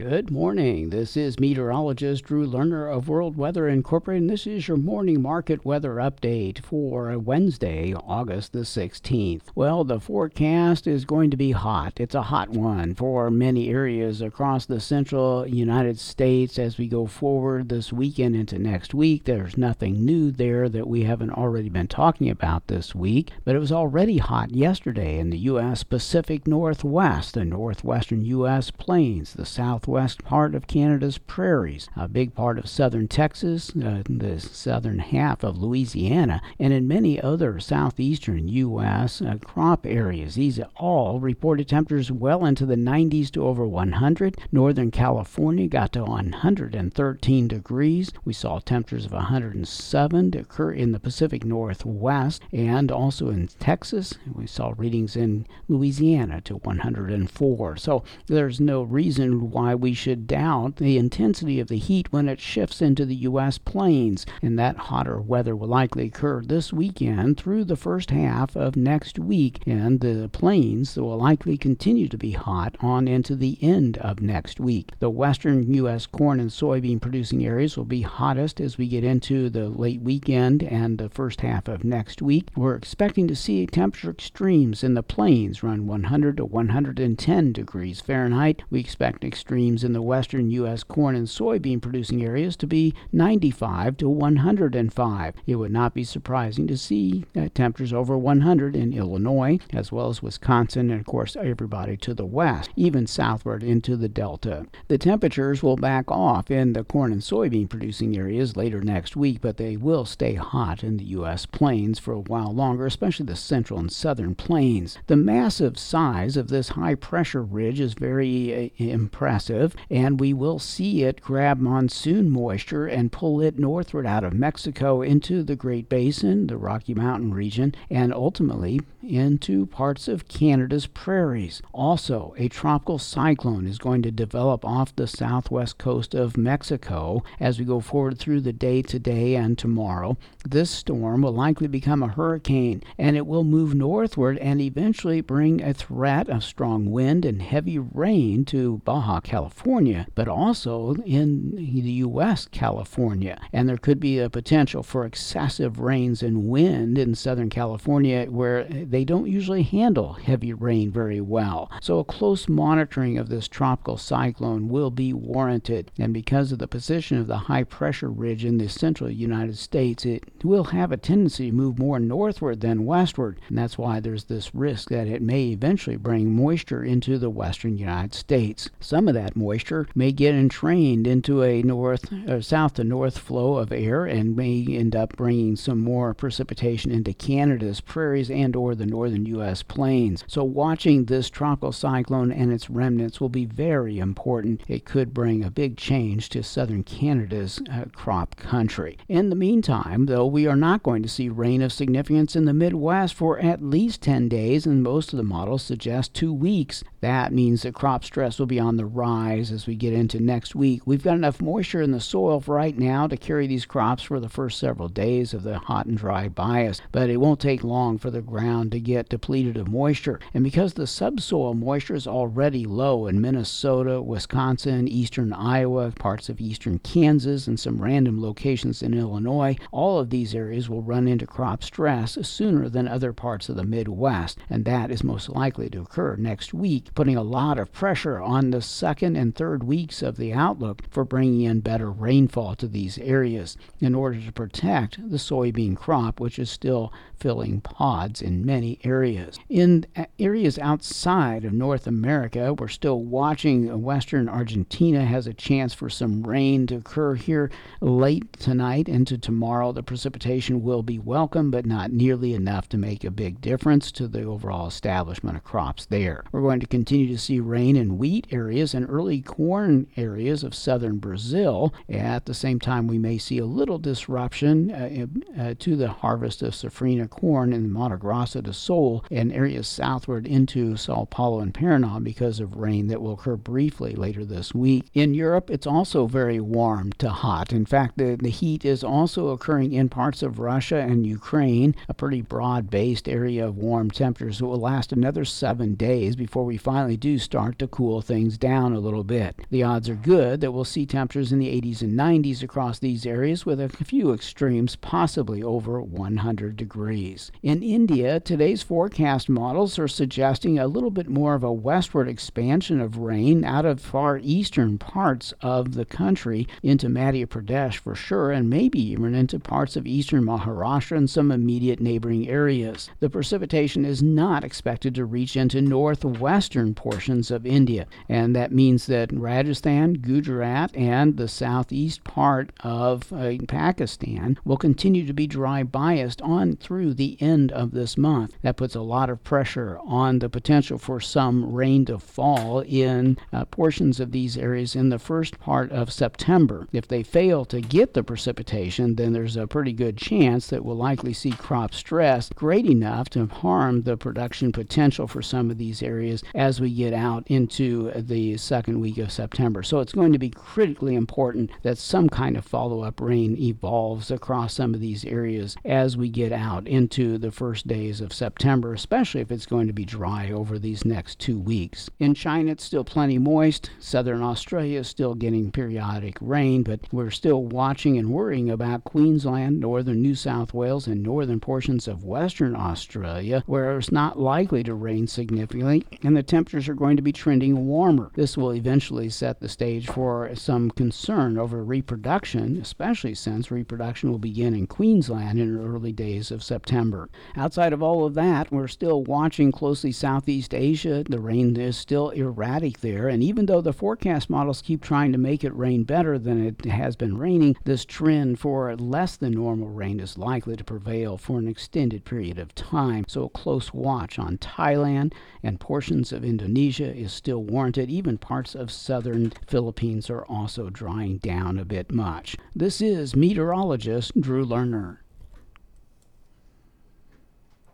Good morning. This is meteorologist Drew Lerner of World Weather Incorporated, and this is your morning market weather update for Wednesday, August the 16th. Well, the forecast is going to be hot. It's a hot one for many areas across the central United States as we go forward this weekend into next week. There's nothing new there that we haven't already been talking about this week, but it was already hot yesterday in the U.S. Pacific Northwest, the northwestern U.S. plains, the south southwest part of Canada's prairies, a big part of southern Texas, uh, the southern half of Louisiana, and in many other southeastern U.S. Uh, crop areas. These all reported temperatures well into the 90s to over 100. Northern California got to 113 degrees. We saw temperatures of 107 occur in the Pacific Northwest and also in Texas. We saw readings in Louisiana to 104. So there's no reason why we should doubt the intensity of the heat when it shifts into the U.S. plains, and that hotter weather will likely occur this weekend through the first half of next week, and the plains will likely continue to be hot on into the end of next week. The western U.S. corn and soybean producing areas will be hottest as we get into the late weekend and the first half of next week. We're expecting to see temperature extremes in the plains run 100 to 110 degrees Fahrenheit. We expect extremes in the western U.S. corn and soybean producing areas to be 95 to 105. It would not be surprising to see uh, temperatures over 100 in Illinois, as well as Wisconsin, and of course, everybody to the west, even southward into the Delta. The temperatures will back off in the corn and soybean producing areas later next week, but they will stay hot in the U.S. plains for a while longer, especially the central and southern plains. The massive size of this high pressure ridge is very uh, impressive and we will see it grab monsoon moisture and pull it northward out of Mexico into the Great Basin, the Rocky Mountain region, and ultimately into parts of Canada's prairies. Also, a tropical cyclone is going to develop off the southwest coast of Mexico as we go forward through the day today and tomorrow. This storm will likely become a hurricane and it will move northward and eventually bring a threat of strong wind and heavy rain to Baja California. California, but also in the U.S. California. And there could be a potential for excessive rains and wind in Southern California where they don't usually handle heavy rain very well. So a close monitoring of this tropical cyclone will be warranted. And because of the position of the high pressure ridge in the central United States, it will have a tendency to move more northward than westward. And that's why there's this risk that it may eventually bring moisture into the western United States. Some of that moisture may get entrained into a north or south to north flow of air and may end up bringing some more precipitation into Canada's prairies and or the northern U.S. plains. So watching this tropical cyclone and its remnants will be very important. It could bring a big change to southern Canada's uh, crop country. In the meantime, though, we are not going to see rain of significance in the Midwest for at least 10 days, and most of the models suggest two weeks. That means that crop stress will be on the rise as we get into next week. We've got enough moisture in the soil right now to carry these crops for the first several days of the hot and dry bias, but it won't take long for the ground to get depleted of moisture. And because the subsoil moisture is already low in Minnesota, Wisconsin, eastern Iowa, parts of eastern Kansas, and some random locations in Illinois, all of these areas will run into crop stress sooner than other parts of the Midwest, and that is most likely to occur next week, putting a lot of pressure on the second and third weeks of the outlook for bringing in better rainfall to these areas in order to protect the soybean crop, which is still filling pods in many areas. In areas outside of North America, we're still watching western Argentina has a chance for some rain to occur here late tonight into tomorrow. The precipitation will be welcome, but not nearly enough to make a big difference to the overall establishment of crops there. We're going to continue to see rain in wheat areas and early early corn areas of southern Brazil. At the same time, we may see a little disruption uh, uh, to the harvest of safrinha corn in the Mato Grosso do Sul and areas southward into Sao Paulo and Paraná because of rain that will occur briefly later this week. In Europe, it's also very warm to hot. In fact, the, the heat is also occurring in parts of Russia and Ukraine, a pretty broad based area of warm temperatures that will last another seven days before we finally do start to cool things down a little little bit. The odds are good that we'll see temperatures in the 80s and 90s across these areas with a few extremes possibly over 100 degrees. In India, today's forecast models are suggesting a little bit more of a westward expansion of rain out of far eastern parts of the country into Madhya Pradesh for sure, and maybe even into parts of eastern Maharashtra and some immediate neighboring areas. The precipitation is not expected to reach into northwestern portions of India, and that means that Rajasthan, Gujarat, and the southeast part of uh, Pakistan will continue to be dry biased on through the end of this month. That puts a lot of pressure on the potential for some rain to fall in uh, portions of these areas in the first part of September. If they fail to get the precipitation, then there's a pretty good chance that we'll likely see crop stress great enough to harm the production potential for some of these areas as we get out into the second week of September. So it's going to be critically important that some kind of follow up rain evolves across some of these areas as we get out into the first days of September, especially if it's going to be dry over these next two weeks. In China, it's still plenty moist. Southern Australia is still getting periodic rain, but we're still watching and worrying about Queensland, northern New South Wales, and northern portions of Western Australia, where it's not likely to rain significantly, and the temperatures are going to be trending warmer. This will eventually set the stage for some concern over reproduction, especially since reproduction will begin in Queensland in the early days of September. Outside of all of that, we're still watching closely Southeast Asia. The rain is still erratic there, and even though the forecast models keep trying to make it rain better than it has been raining, this trend for less than normal rain is likely to prevail for an extended period of time. So, a close watch on Thailand and portions of Indonesia is still warranted. Even parts of southern Philippines are also drying down a bit much. This is meteorologist Drew Lerner.